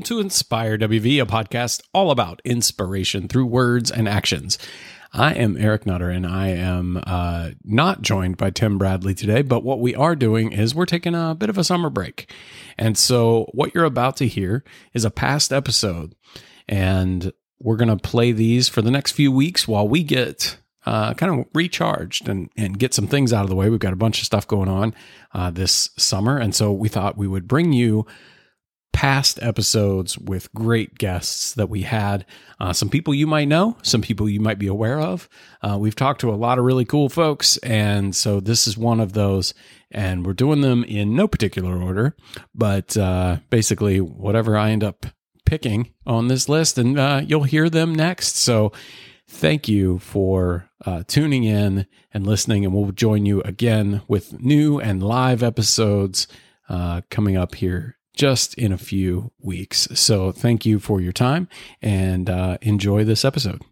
Welcome to Inspire WV, a podcast all about inspiration through words and actions. I am Eric Nutter, and I am uh, not joined by Tim Bradley today. But what we are doing is we're taking a bit of a summer break. And so, what you're about to hear is a past episode. And we're going to play these for the next few weeks while we get uh, kind of recharged and, and get some things out of the way. We've got a bunch of stuff going on uh, this summer. And so, we thought we would bring you past episodes with great guests that we had. Uh, some people you might know, some people you might be aware of. Uh, we've talked to a lot of really cool folks, and so this is one of those. And we're doing them in no particular order, but uh, basically, whatever I end up picking on this list, and uh, you'll hear them next. So, thank you for uh, tuning in and listening, and we'll join you again with new and live episodes uh, coming up here just in a few weeks. So thank you for your time and uh, enjoy this episode.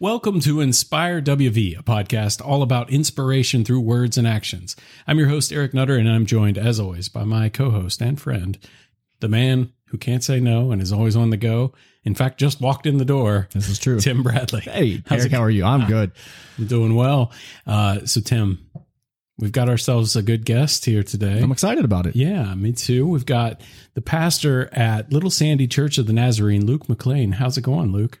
Welcome to Inspire WV, a podcast all about inspiration through words and actions. I'm your host, Eric Nutter, and I'm joined, as always, by my co host and friend, the man who can't say no and is always on the go. In fact, just walked in the door. This is true. Tim Bradley. Hey, How's Eric, how are you? I'm good. I'm doing well. Uh, so, Tim, we've got ourselves a good guest here today. I'm excited about it. Yeah, me too. We've got the pastor at Little Sandy Church of the Nazarene, Luke McLean. How's it going, Luke?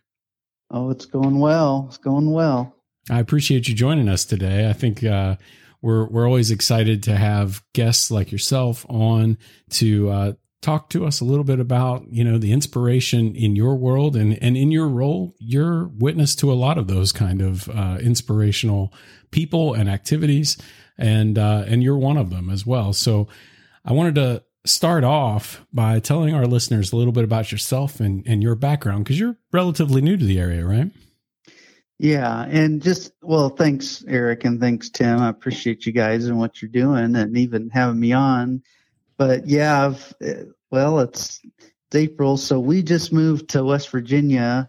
Oh, it's going well. It's going well. I appreciate you joining us today. I think uh, we're we're always excited to have guests like yourself on to uh, talk to us a little bit about you know the inspiration in your world and and in your role. You're witness to a lot of those kind of uh, inspirational people and activities and uh, and you're one of them as well. So i wanted to start off by telling our listeners a little bit about yourself and and your background because you're relatively new to the area right? Yeah and just well thanks eric and thanks tim. I appreciate you guys and what you're doing and even having me on but yeah, I've, well, it's, it's April, so we just moved to West Virginia,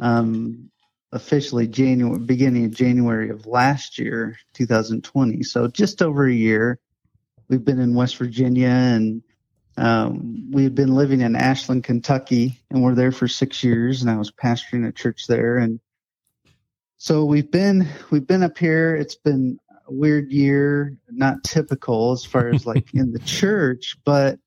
um, officially January, beginning of January of last year, 2020. So just over a year. We've been in West Virginia and um, we had been living in Ashland, Kentucky, and we're there for six years. And I was pastoring a church there, and so we've been we've been up here. It's been weird year, not typical as far as like in the church, but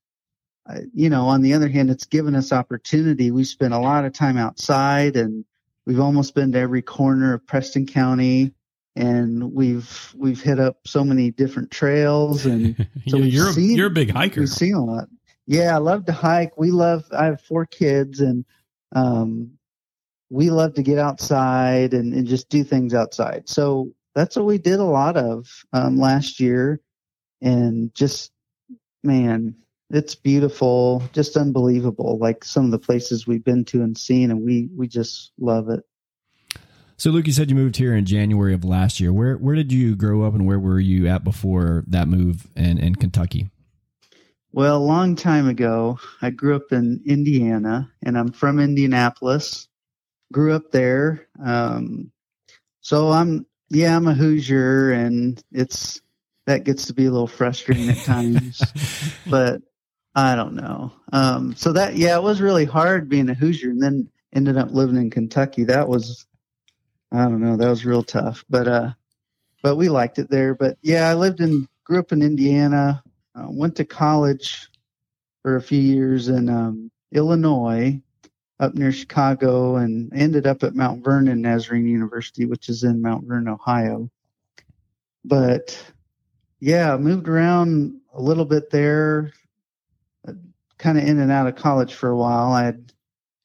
uh, you know, on the other hand, it's given us opportunity. We spent a lot of time outside and we've almost been to every corner of Preston County and we've we've hit up so many different trails and so yeah, you're seen, you're a big hiker. We've seen a lot. Yeah, I love to hike. We love I have four kids and um we love to get outside and, and just do things outside. So that's what we did a lot of um, last year, and just man, it's beautiful, just unbelievable. Like some of the places we've been to and seen, and we we just love it. So, Luke, you said you moved here in January of last year. Where where did you grow up, and where were you at before that move in in Kentucky? Well, a long time ago, I grew up in Indiana, and I'm from Indianapolis. Grew up there, um, so I'm yeah, I'm a Hoosier, and it's that gets to be a little frustrating at times. but I don't know. Um, so that yeah, it was really hard being a Hoosier, and then ended up living in Kentucky. That was I don't know. That was real tough, but uh, but we liked it there. But yeah, I lived in grew up in Indiana. Uh, went to college for a few years in um, Illinois, up near Chicago and ended up at Mount Vernon Nazarene University, which is in Mount Vernon, Ohio. But yeah, moved around a little bit there, kind of in and out of college for a while. I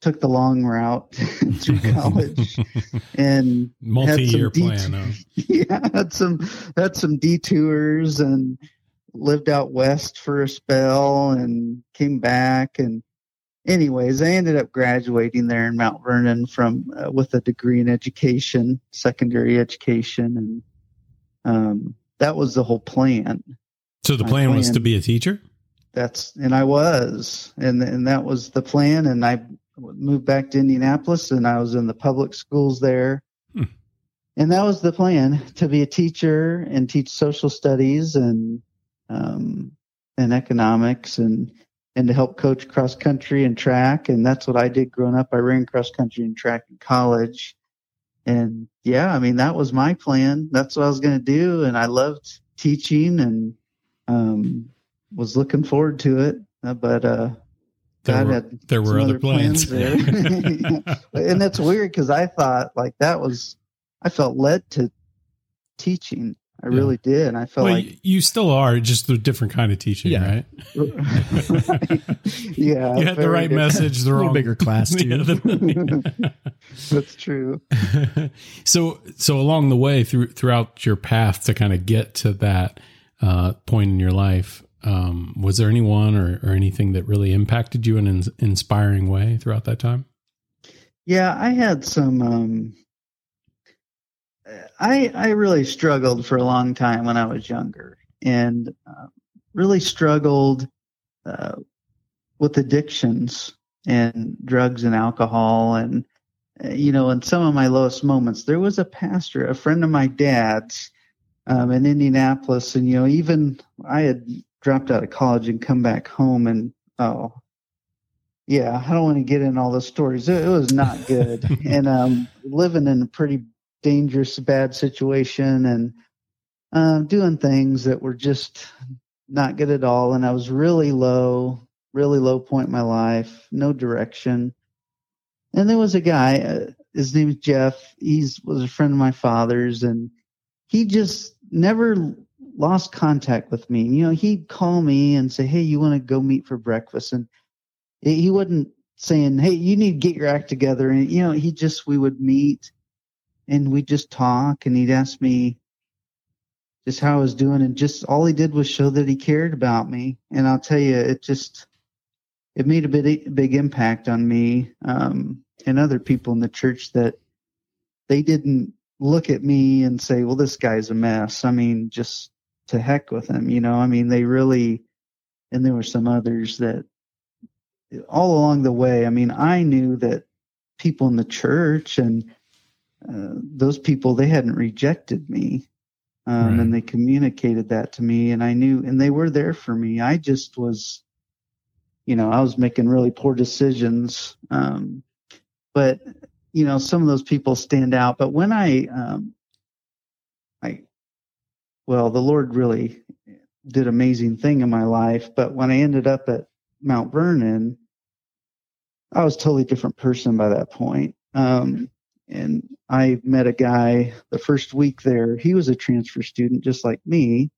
took the long route through college and multi-year plan. Huh? Yeah, had some had some detours and lived out west for a spell and came back and anyways, I ended up graduating there in Mount Vernon from uh, with a degree in education, secondary education, and um, that was the whole plan. So the plan, plan, was to be a teacher. That's and I was, and and that was the plan. And I moved back to Indianapolis, and I was in the public schools there. and that was the plan to be a teacher and teach social studies and um, and economics and and to help coach cross country and track and that's what I did growing up. I ran cross country and track in college, and yeah, I mean that was my plan. That's what I was going to do, and I loved teaching and um, was looking forward to it. Uh, but uh, There God were- had there were other plans. there. and that's weird because I thought like that was I felt led to teaching. I Yeah. really did. And I felt well, like you still are just a different kind of teaching, Yeah. right? yeah, you had the right different. message, the A wrong bigger class too. Yeah, the- That's true. so so along the way through throughout your path to kind of get to that uh, point in your life um, was there anyone or, or anything that really impacted you in an inspiring way throughout that time Yeah, I had some. Um, I I really struggled for a long time when I was younger, and uh, really struggled uh, with addictions and drugs and alcohol, and uh, you know, in some of my lowest moments, there was a pastor, a friend of my dad's, um, in Indianapolis, and you know, even I had dropped out of college and come back home, and oh, yeah, I don't want to get in all the stories. It, it was not good, and um, living in a pretty dangerous, bad situation, and uh, doing things that were just not good at all. And I was really low, really low point in my life, no direction. And there was a guy, uh, his name is Jeff. He's was a friend of my father's, and he just never lost contact with me. You know, he'd call me and say, "Hey, you want to go meet for breakfast?" And he wasn't saying, "Hey, you need to get your act together." And you know, he just we would meet and we'd just talk, and he'd ask me just how I was doing, and just all he did was show that he cared about me. And I'll tell you, it just it made a big big impact on me um, and other people in the church that they didn't look at me and say, "Well, this guy's a mess." I mean, just to heck with him, you know. I mean, they really, and there were some others that all along the way, I mean, I knew that people in the church and uh, those people they hadn't rejected me, um, Right. and they communicated that to me, and I knew, and they were there for me. I just was, you know, I was making really poor decisions, um, but you know, some of those people stand out. But when I, um, I, well, the Lord really did amazing thing in my life. But when I ended up at Mount Vernon, I was a totally different person by that point. Um, and I met a guy the first week there. He was a transfer student, just like me.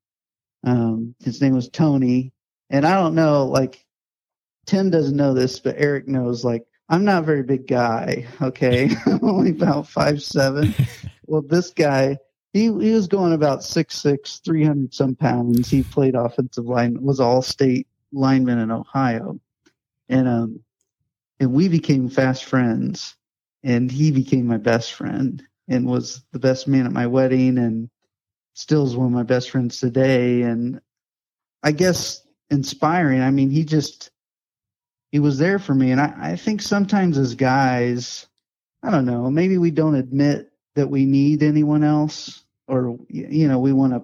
Um, his name was Tony. And I don't know, like, Tim doesn't know this, but Eric knows, like, I'm not a very big guy. Okay. I'm only about five, seven. well, this guy, he, he was going about six, six, 300 some pounds. He played offensive line, was all state lineman in Ohio. And, um, and we became fast friends and he became my best friend and was the best man at my wedding and still is one of my best friends today. And i guess inspiring i mean he just he was there for me. And i, I think sometimes as guys i don't know maybe we don't admit that we need anyone else or you know we want to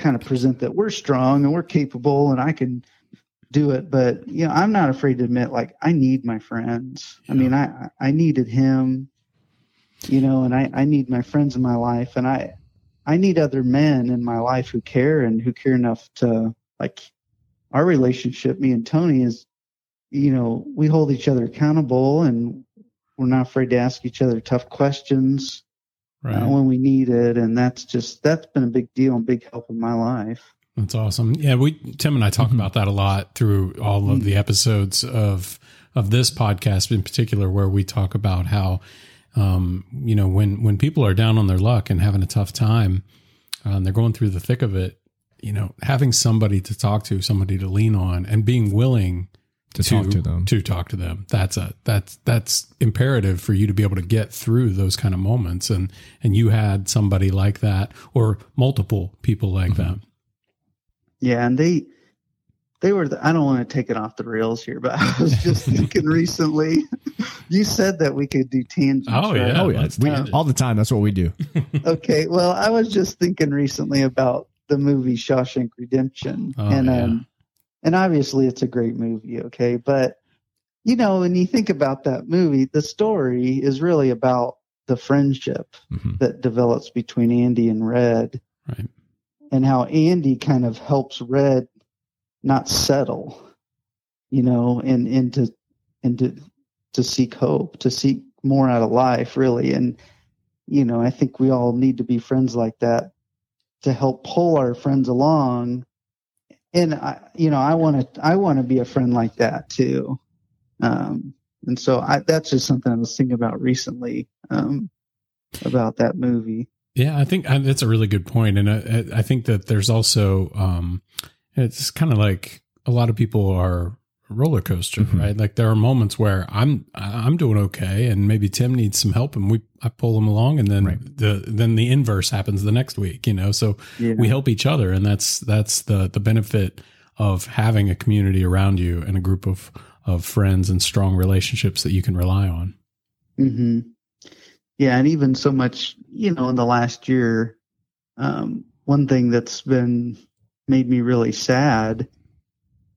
kind of present that we're strong and we're capable and i can do it but you know i'm not afraid to admit like i need my friends. I mean i i needed him you know and i i need my friends in my life and i i need other men in my life who care and who care enough to like our relationship me and tony is you know we hold each other accountable and we're not afraid to ask each other tough questions right. uh, when we need it and that's just that's been a big deal and big help in my life That's awesome. Yeah, we Tim and I talk about that a lot through all of the episodes of of this podcast in particular, where we talk about how um, you know when when people are down on their luck and having a tough time, uh, and they're going through the thick of it. You know, having somebody to talk to, somebody to lean on, and being willing To talk to them. to talk to them. That's a that's that's imperative for you to be able to get through those kind of moments. And and you had somebody like that, or multiple people like that. Yeah, and they they were. The, I don't want to take it off the rails here, but I was just thinking recently. you said that we could do tangents. Oh, right? yeah. oh yeah, we, all the time. That's what we do. okay. Well, I was just thinking recently about the movie Shawshank Redemption, Oh, and yeah. um, and obviously it's a great movie. Okay, but you know, when you think about that movie, the story is really about the friendship Mhm. that develops between Andy and Red, Right. And how Andy kind of helps Red not settle, you know, and and to and to to seek hope, to seek more out of life, really. And you know, I think we all need to be friends like that to help pull our friends along. And I, you know, I want to I want to be a friend like that too. Um, and so I, that's just something I was thinking about recently um, about that movie. Yeah, I think that's a really good point, and I, I think that there's also um, it's kind of like a lot of people are roller coaster, Mhm. right? Like there are moments where I'm I'm doing okay, and maybe Tim needs some help, and we I pull him along, and then Right. the then the inverse happens the next week, you know. So Yeah. we help each other, and that's that's the the benefit of having a community around you and a group of of friends and strong relationships that you can rely on. Mm-hmm. Yeah, and even so much, you know, in the last year, um, one thing that's been made me really sad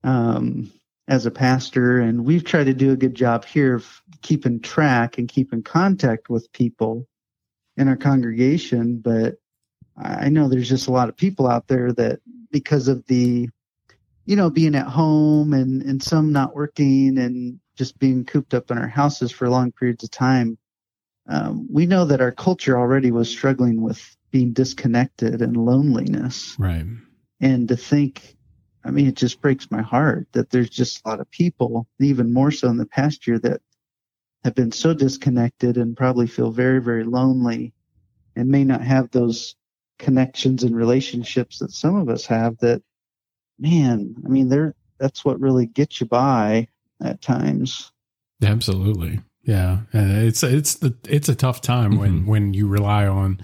um, as a pastor, and we've tried to do a good job here of keeping track and keeping contact with people in our congregation, but I know there's just a lot of people out there that because of the you know being at home and and some not working and just being cooped up in our houses for long periods of time um, we know that our culture already was struggling with being disconnected and loneliness Right. and to think i mean it just breaks my heart that there's just a lot of people even more so in the past year that have been so disconnected and probably feel very very lonely and may not have those connections and relationships that some of us have that man i mean they're that's what really gets you by at times Absolutely. Yeah. It's it's the it's a tough time when Mhm. when you rely on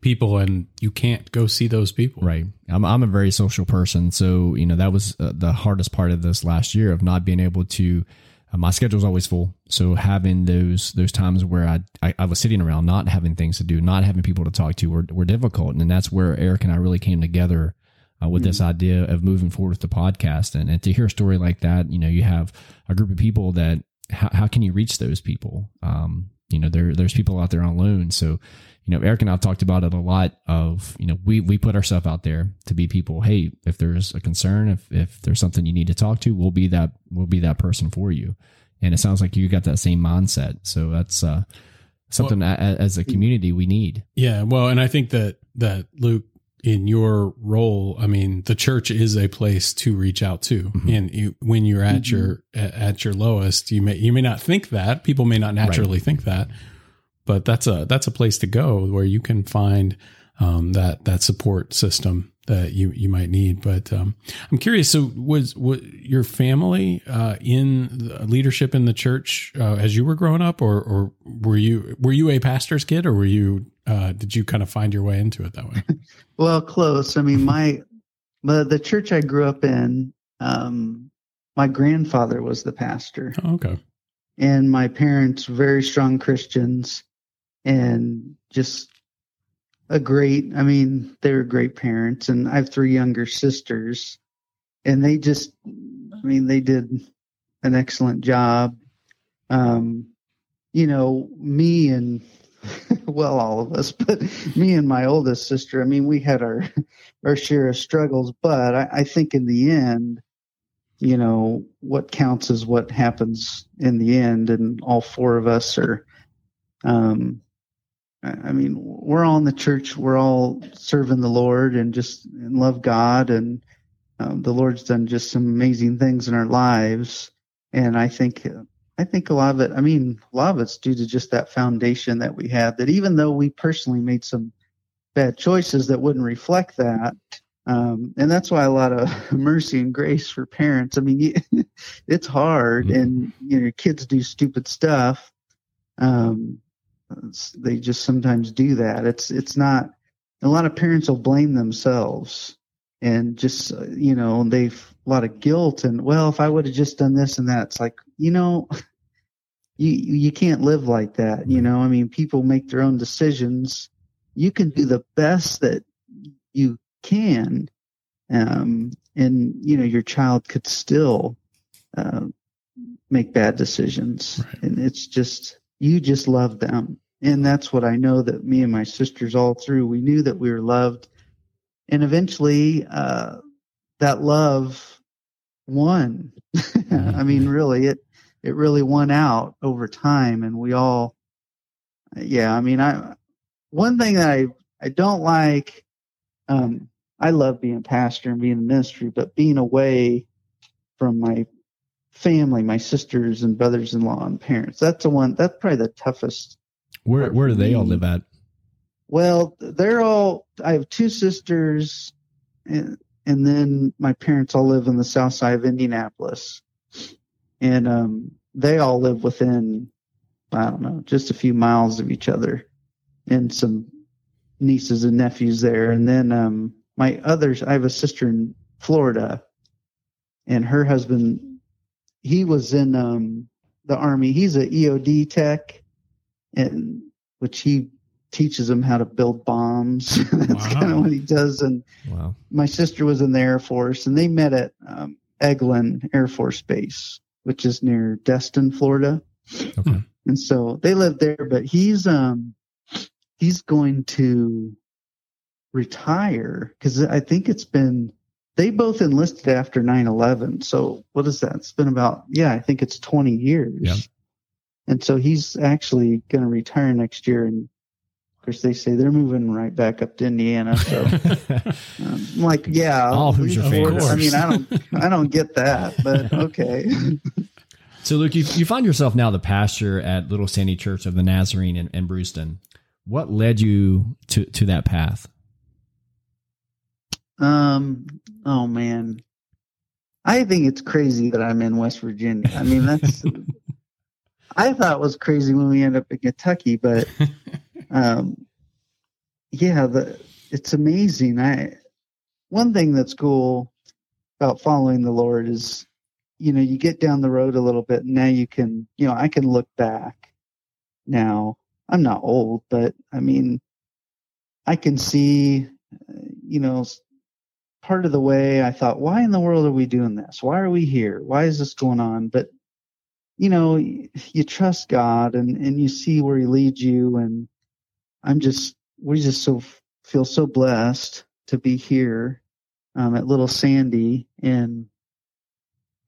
people and you can't go see those people. Right. I'm I'm a very social person, so you know that was uh, the hardest part of this last year of not being able to. Uh, my schedule's always full, so having those those times where I, I I was sitting around, not having things to do, not having people to talk to, were were difficult, and that's where Eric and I really came together. Uh, with this idea of moving forward with the podcast and, and to hear a story like that you know you have a group of people that how, how can you reach those people um, you know there there's people out there on loan so you know, Eric and I've talked about it a lot of, you know, we, we put ourselves out there to be people. Hey, if there's a concern, if, if there's something you need to talk to, we'll be that, we'll be that person for you. And it sounds like you got that same mindset. So that's, uh, something a- as a community we need. Yeah. Well, and I think that that Luke in your role, I mean, the church is a place to reach out to. Mhm. And you, when you're at Mhm. your at at your lowest, you may you may not think that. People may not naturally think that. But that's a that's a place to go where you can find um, that that support system that you you might need. But um, I'm curious. So was was your family uh, in the leadership in the church uh, as you were growing up, or or were you were you a pastor's kid, or were you uh, did you kind of find your way into it that way? Well, close. I mean, my the the church I grew up in, um, my grandfather was the pastor, Oh, okay. and my parents very strong Christians, and just a great. I mean, they were great parents, and I have three younger sisters, and they just, I mean, they did an excellent job. Um, you know, me and well, all of us, but me and my oldest sister, I mean, we had our our share of struggles, but I, I think in the end, you know, what counts is what happens in the end, and all four of us are. Um, I mean, we're all in the church. We're all serving the Lord and just and love God, and um, the Lord's done just some amazing things in our lives. And I think I think a lot of it, I mean, a lot of it's due to just that foundation that we have that even though we personally made some bad choices that wouldn't reflect that, um, and that's why a lot of mercy and grace for parents. I mean, it's hard Mhm. and, you know, your kids do stupid stuff. Um, they just sometimes do that. It's, it's not, a lot of parents will blame themselves and just, you know, they've a lot of guilt and, well, if I would have just done this and that, it's like, you know, you you can't live like that. You know, I mean, people make their own decisions. You can do the best that you can, um, and you know your child could still uh, make bad decisions, Right. and it's just you just love them, and that's what I know that me and my sisters all through we knew that we were loved, and eventually uh, that love won. I mean, really, it it really won out over time, and we all, yeah. I mean, I one thing that I I don't like. Um, I love being a pastor and being in ministry, but being away from my family, my sisters and brothers-in-law and parents. That's the one. That's probably the toughest. Where where do they all live at? Well, they're all. I have two sisters, and and then my parents all live in the south side of Indianapolis, and um, they all live within, I don't know, just a few miles of each other, and some nieces and nephews there. And then um, my others, I have a sister in Florida, and her husband, he was in um, the army. He's a EOD tech, and which he teaches them how to build bombs. That's Wow. kind of what he does. And Wow. my sister was in the Air Force, and they met at um, Eglin Air Force Base, which is near Destin, Florida. Okay. And so they live there, but he's um he's going to retire because I think it's been they both enlisted after 9-11 so what is that it's been about yeah i think it's 20 years Yeah. and so he's actually going to retire next year and of course they say they're moving right back up to indiana so um, I'm like yeah All Hoosier leave fans. I mean i don't i don't get that but okay So, Luke, you, you find yourself now the pastor at Little Sandy Church of the Nazarene in, in Bruceton. What led you to, to that path? Um. Oh man, I think it's crazy that I'm in West Virginia. I mean, that's. I thought it was crazy when we ended up in Kentucky, but um, yeah, the it's amazing. I one thing that's cool about following the Lord is, you know, you get down the road a little bit, and now you can, you know, I can look back. Now I'm not old, but I mean, I can see, uh, you know, part of the way I thought, why in the world are we doing this? Why are we here? Why is this going on? But you know, you trust God and and you see where He leads you. And I'm just, we just so feel so blessed to be here um, at Little Sandy. And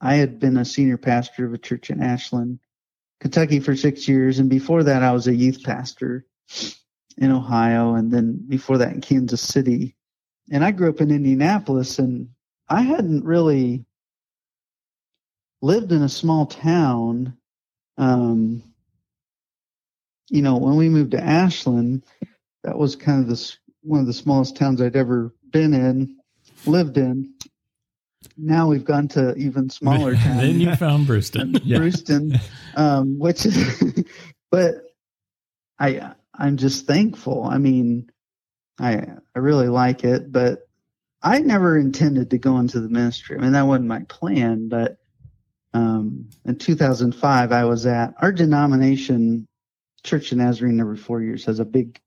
I had been a senior pastor of a church in Ashland, Kentucky for six years, and before that, I was a youth pastor in Ohio, and then before that in Kansas City and I grew up in Indianapolis and I hadn't really lived in a small town. Um, you know, when we moved to Ashland, that was kind of this one of the smallest towns I'd ever been in, lived in. Now we've gone to even smaller towns. then you found Bruceton. Yeah. Bruceton, um, which is, but I, I'm just thankful. I mean, I, I really like it, but I never intended to go into the ministry. I mean, that wasn't my plan, but, um, in 2005, I was at our denomination, Church of Nazarene, every four years has a big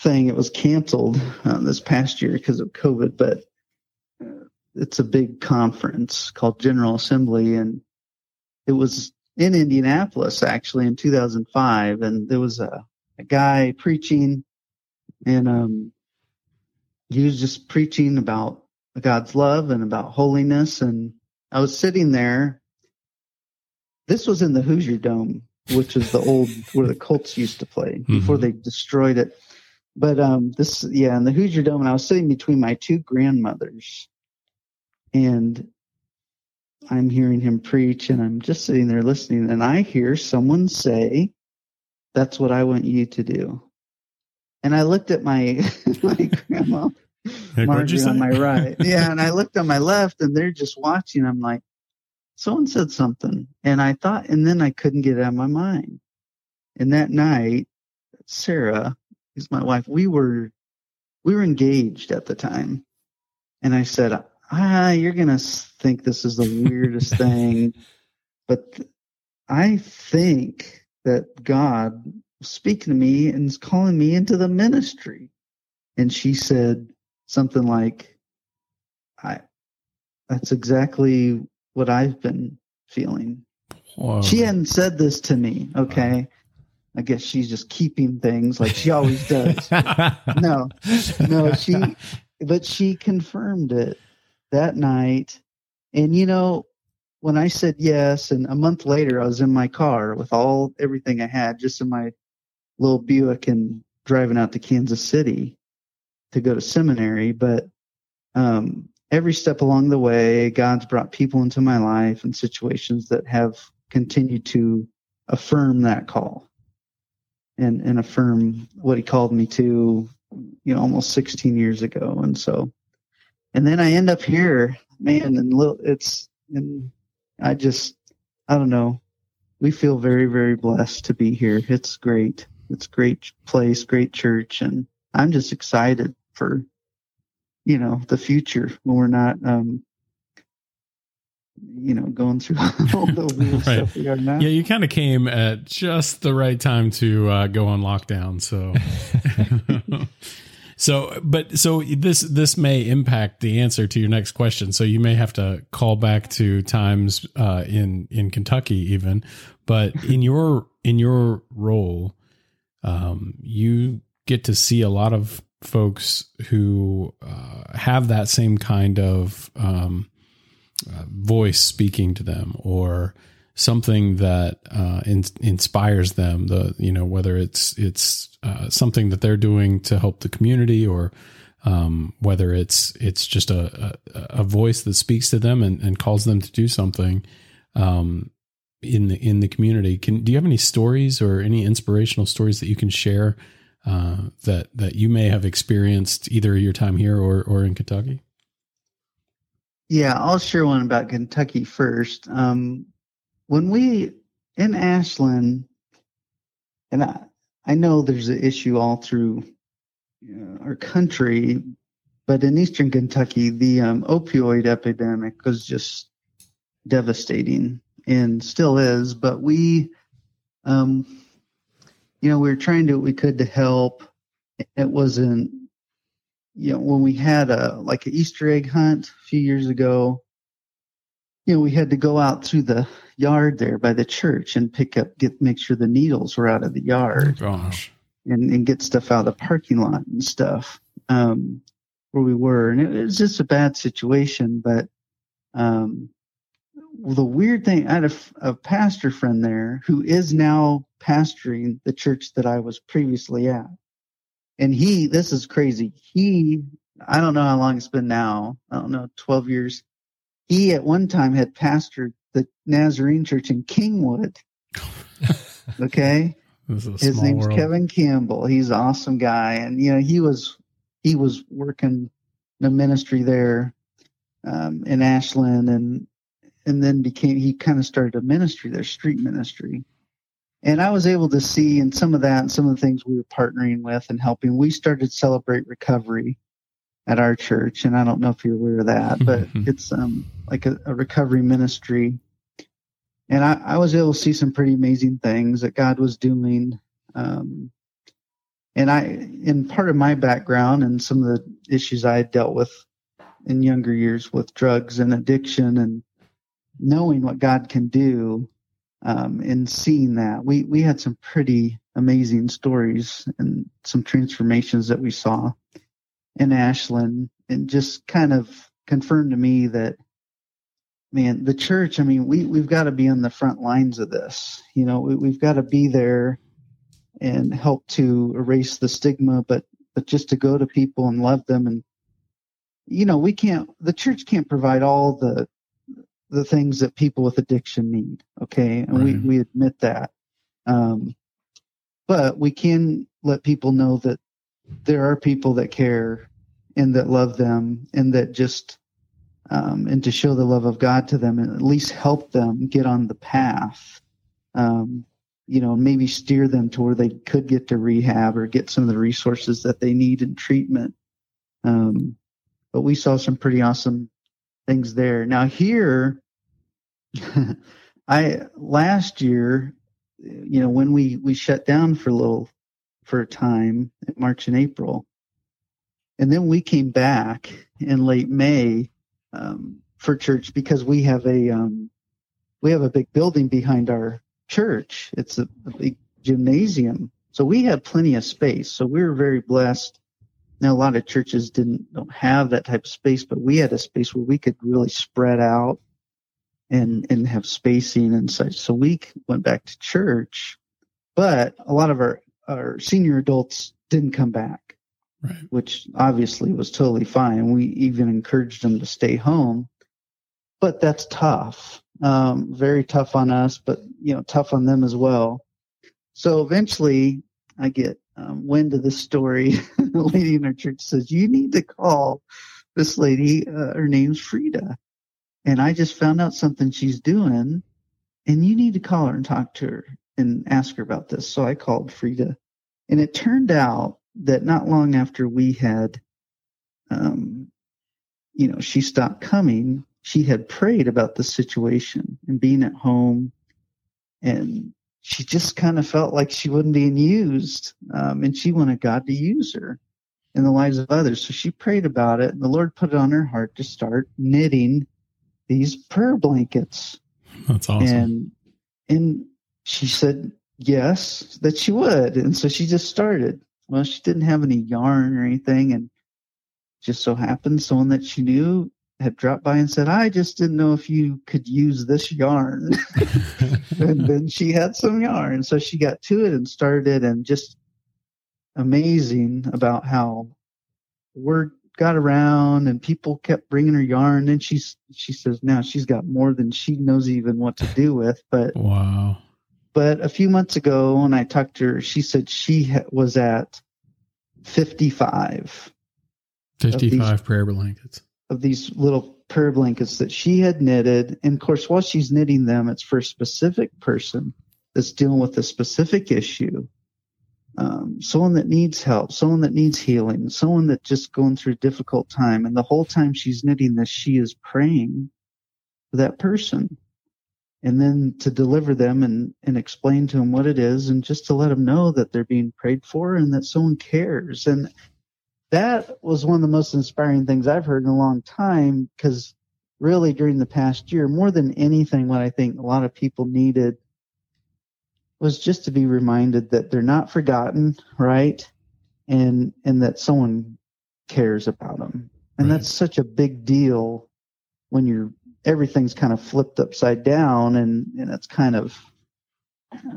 thing. It was canceled uh, this past year because of COVID, but uh, it's a big conference called General Assembly, and it was in Indianapolis actually in 2005, and there was a, a guy preaching, and um, he was just preaching about God's love and about holiness, and I was sitting there. This was in the Hoosier Dome, which is the old where the Colts used to play before Mhm. they destroyed it. But um, this, yeah, in the Hoosier Dome, and I was sitting between my two grandmothers, and I'm hearing him preach, and I'm just sitting there listening, and I hear someone say, "That's what I want you to do." And I looked at my my grandma, Like, what'd you Margaret on my right, yeah, and I looked on my left, and they're just watching. I'm like, someone said something, and I thought, and then I couldn't get it out of my mind. And that night, Sarah, who's my wife, we were we were engaged at the time, and I said, ah, you're gonna think this is the weirdest thing, but I think that God was speaking to me and is calling me into the ministry. And she said something like, I, that's exactly what I've been feeling. Whoa. She hadn't said this to me. Okay. I guess she's just keeping things like she always does. no, no, she, but she confirmed it that night. And you know, when I said yes, and a month later, I was in my car with all everything I had, just in my little Buick, and driving out to Kansas City to go to seminary. But um, every step along the way, God's brought people into my life and situations that have continued to affirm that call and, and affirm what He called me to, you know, almost 16 years ago. And so, and then I end up here, man, and little, it's, and I just, I don't know. We feel very, very blessed to be here. It's great. It's great place, great church, and I'm just excited for you know the future when we're not um you know going through all the weird right. stuff we are now. Yeah, you kind of came at just the right time to uh, go on lockdown. So, so, but so this this may impact the answer to your next question. So you may have to call back to times uh, in in Kentucky even. But in your in your role, um, you get to see a lot of folks who uh, have that same kind of um, uh, voice speaking to them or something that uh, in, inspires them the you know whether it's it's uh, something that they're doing to help the community or um, whether it's it's just a, a, a, voice that speaks to them and, and calls them to do something um, in the in the community. Can do you have any stories or any inspirational stories that you can share uh, that that you may have experienced either your time here or or in Kentucky? Yeah, I'll share one about Kentucky first. Um, when we in Ashland, and I, I know there's an issue all through you know, our country, but in Eastern Kentucky, the um, opioid epidemic was just devastating and still is. But we um, you know, we were trying to do what we could to help. It wasn't, you know, when we had a like an Easter egg hunt a few years ago, you know, we had to go out through the yard there by the church and pick up, get make sure the needles were out of the yard. Oh, gosh. And, and get stuff out of the parking lot and stuff um, where we were, and it was just a bad situation. But um, the weird thing, I had a, a pastor friend there who is now pastoring the church that I was previously at. And he, this is crazy. He, I don't know how long it's been now. I don't know, 12 years. He at one time had pastored the Nazarene church in Kingwood. Okay. His name's world. Kevin Campbell. He's an awesome guy. And, you know, he was, he was working the ministry there um, in Ashland and, and then became, he kind of started a ministry there, street ministry and I was able to see in some of that and some of the things we were partnering with and helping. We started Celebrate Recovery at our church, and I don't know if you're aware of that, but it's um, like a, a, recovery ministry. And I, I, was able to see some pretty amazing things that God was doing. Um, and I, in part of my background and some of the issues I had dealt with in younger years with drugs and addiction and knowing what God can do, um, and seeing that we we had some pretty amazing stories and some transformations that we saw in Ashland, and just kind of confirmed to me that man, the church. I mean, we we've got to be on the front lines of this. You know, we, we've got to be there and help to erase the stigma, but but just to go to people and love them and you know we can't the church can't provide all the the things that people with addiction need. Okay. And right. we, we admit that. Um, but we can let people know that there are people that care and that love them and that just, um, and to show the love of God to them and at least help them get on the path. Um, you know, maybe steer them to where they could get to rehab or get some of the resources that they need in treatment. Um, but we saw some pretty awesome things there. Now here, I, last year, you know, when we we shut down for a little for a time in March and April, and then we came back in late May um, for church because we have a um, we have a big building behind our church. It's a, a big gymnasium, so we had plenty of space. So we were very blessed. Now a lot of churches didn't don't have that type of space, but we had a space where we could really spread out and and have spacing and such. So we went back to church, but a lot of our our senior adults didn't come back, Right. which obviously was totally fine. We even encouraged them to stay home, but that's tough. Um, very tough on us, but you know, tough on them as well. So eventually, I get um, wind of this story. the lady in our church says, "You need to call this lady. Uh, her name's Frida." and I just found out something she's doing, and you need to call her and talk to her and ask her about this. So I called Frida, and it turned out that not long after we had, um, you know, she stopped coming, she had prayed about the situation and being at home, and she just kind of felt like she wasn't being used, um, and she wanted God to use her in the lives of others. So she prayed about it, and the Lord put it on her heart to start knitting these prayer blankets. That's awesome. And and she said yes, that she would. And so she just started. Well, she didn't have any yarn or anything, and just so happened someone that she knew had dropped by and said, I just didn't know if you could use this yarn. and then she had some yarn. So she got to it and started and just amazing about how word got around and people kept bringing her yarn. And she's, she says now she's got more than she knows even what to do with. But, wow. but a few months ago when I talked to her, she said she was at 55 55 prayer blankets. Of these little prayer blankets that she had knitted. And of course, while she's knitting them, it's for a specific person that's dealing with a specific issue. Um, someone that needs help, someone that needs healing, someone that just going through a difficult time. And the whole time she's knitting this, she is praying for that person. And then to deliver them and, and explain to them what it is and just to let them know that they're being prayed for and that someone cares. And that was one of the most inspiring things I've heard in a long time because really during the past year, more than anything, what I think a lot of people needed was just to be reminded that they're not forgotten, right? And, and that someone cares about them. And Right. that's such a big deal when you're, everything's kind of flipped upside down and, and it's kind of,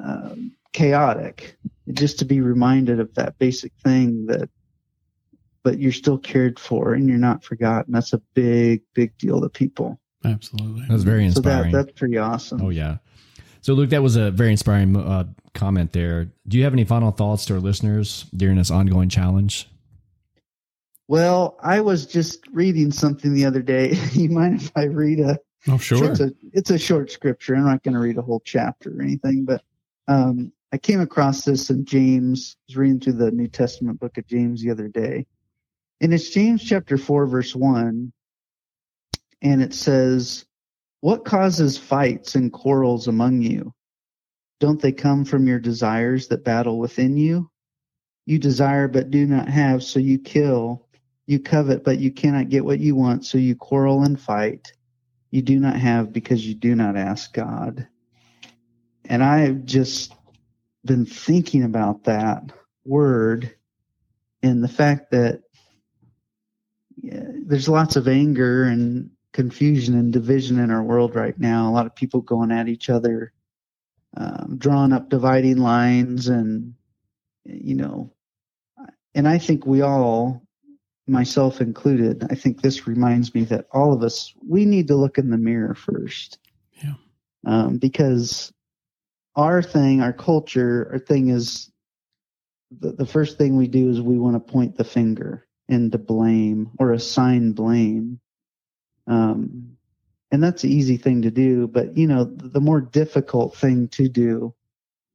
um, chaotic. Just to be reminded of that basic thing that but you're still cared for and you're not forgotten. That's a big, big deal to people. Absolutely. That was very So that inspiring. that's pretty awesome. Oh yeah. So Luke, that was a very inspiring uh, comment there. Do you have any final thoughts to our listeners during this ongoing challenge? Well, I was just reading something the other day. you mind if I read a? Oh, sure. It's a it's a short scripture. I'm not going to read a whole chapter or anything, but um, I came across this in James. I was reading through the New Testament book of James the other day, and it's James chapter four, verse one, and it says, "What causes fights and quarrels among you? Don't they come from your desires that battle within you? You desire but do not have, so you kill. You covet but you cannot get what you want, so you quarrel and fight." you do not have because you do not ask God. And I've just been thinking about that word and the fact that yeah, there's lots of anger and confusion and division in our world right now. A lot of people going at each other, um, drawing up dividing lines, and you know, and I think we all myself included, I think this reminds me that all of us, we need to look in the mirror first. Yeah. Um, because our thing, our culture, our thing is the, the first thing we do is we want to point the finger and to blame or assign blame. Um, and that's an easy thing to do, but you know, the, the more difficult thing to do,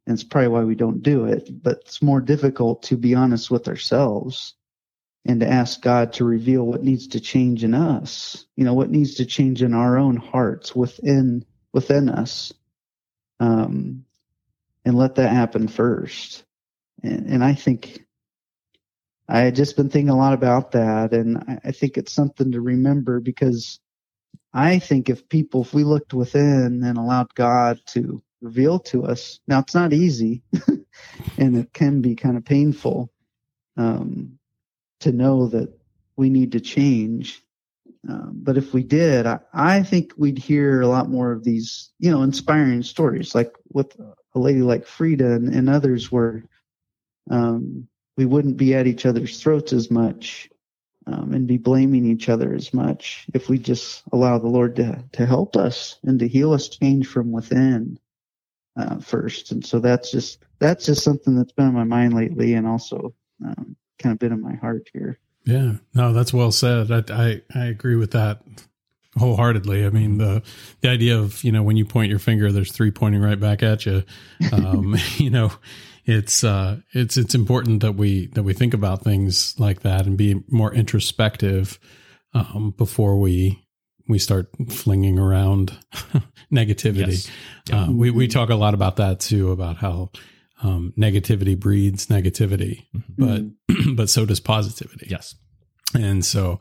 and it's probably why we don't do it, but it's more difficult to be honest with ourselves and to ask God to reveal what needs to change in us. You know, what needs to change in our own hearts within within us um, and let that happen first. And, and I think I had just been thinking a lot about that, and I, think it's something to remember because I think if people, if we looked within and allowed God to reveal to us, now it's not easy, and it can be kind of painful um, to know that we need to change. Um, but if we did, I, I, think we'd hear a lot more of these, you know, inspiring stories, like with a lady like Frida and, and others, where um, we wouldn't be at each other's throats as much um, and be blaming each other as much if we just allow the Lord to, to help us and to heal us change from within uh, first. And so that's just that's just something that's been on my mind lately, and also um, kind of been in my heart here. Yeah, no, that's well said. I, I I agree with that wholeheartedly. I mean the the idea of you know when you point your finger, there's three pointing right back at you. Um, you know, it's uh, it's it's important that we that we think about things like that and be more introspective um, before we we start flinging around negativity. Yes. Uh, we we talk a lot about that too, about how um, negativity breeds negativity, mm-hmm. but but so does positivity. Yes, and so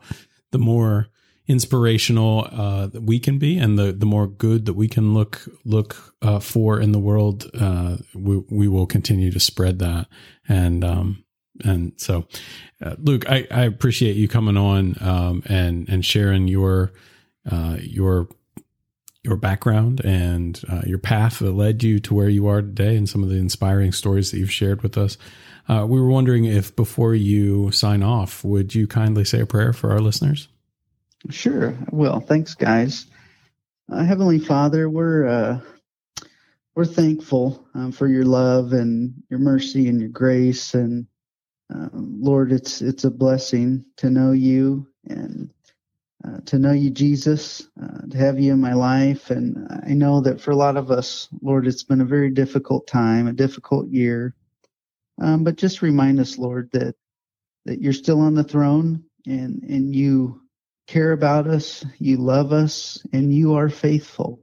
the more inspirational uh, that we can be, and the the more good that we can look look uh, for in the world, uh, we we will continue to spread that. And um, and so, uh, Luke, I, I appreciate you coming on um, and and sharing your uh, your your background and uh, your path that led you to where you are today, and some of the inspiring stories that you've shared with us. we were wondering if before you sign off, would you kindly say a prayer for our listeners? Sure, I will. Thanks, guys. Uh, Heavenly Father, we're uh, we're thankful um, for your love and your mercy and your grace, and um, Lord, it's it's a blessing to know you and uh, to know you, Jesus, uh, to have you in my life. And I know that for a lot of us, Lord, it's been a very difficult time, a difficult year. Um, but just remind us, Lord, that that you're still on the throne and and you care about us, you love us, and you are faithful.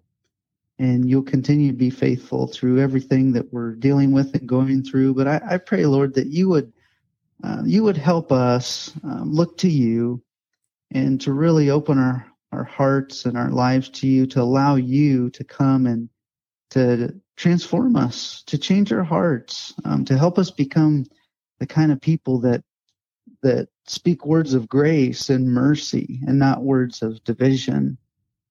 And you'll continue to be faithful through everything that we're dealing with and going through. But I, I pray, Lord, that you would uh, you would help us um, look to you and to really open our, our hearts and our lives to you, to allow you to come and to transform us, to change our hearts, um, to help us become the kind of people that that speak words of grace and mercy and not words of division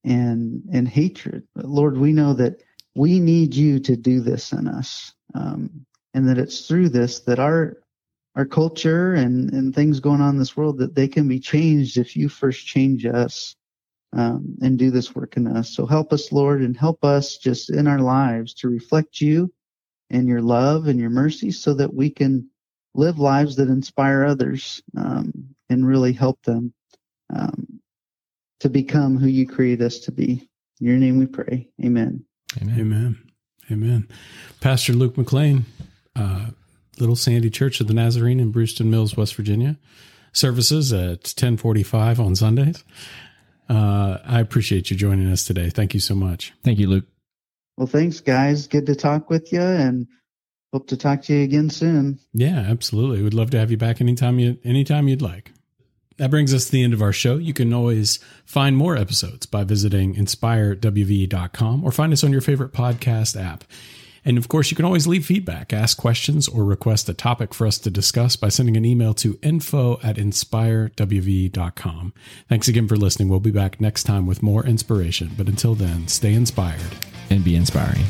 and and hatred. But Lord, we know that we need you to do this in us, um, and that it's through this that our our culture and and things going on in this world that they can be changed if you first change us um, and do this work in us. So help us, Lord, and help us just in our lives to reflect you and your love and your mercy, so that we can live lives that inspire others um, and really help them um, to become who you created us to be. In your name we pray. Amen. Amen. Amen. Amen. Pastor Luke McLean, uh, Little Sandy Church of the Nazarene in Bruceton Mills, West Virginia. Services at 1045 on Sundays. Uh, I appreciate you joining us today. Thank you so much. Thank you, Luke. Well, thanks, guys. Good to talk with you. And hope to talk to you again soon. Yeah, absolutely. We'd love to have you back anytime you anytime you'd like. That brings us to the end of our show. You can always find more episodes by visiting inspirewve.com or find us on your favorite podcast app. And of course, you can always leave feedback, ask questions, or request a topic for us to discuss by sending an email to info at inspirewve.com. Thanks again for listening. We'll be back next time with more inspiration. But until then, stay inspired and be inspiring.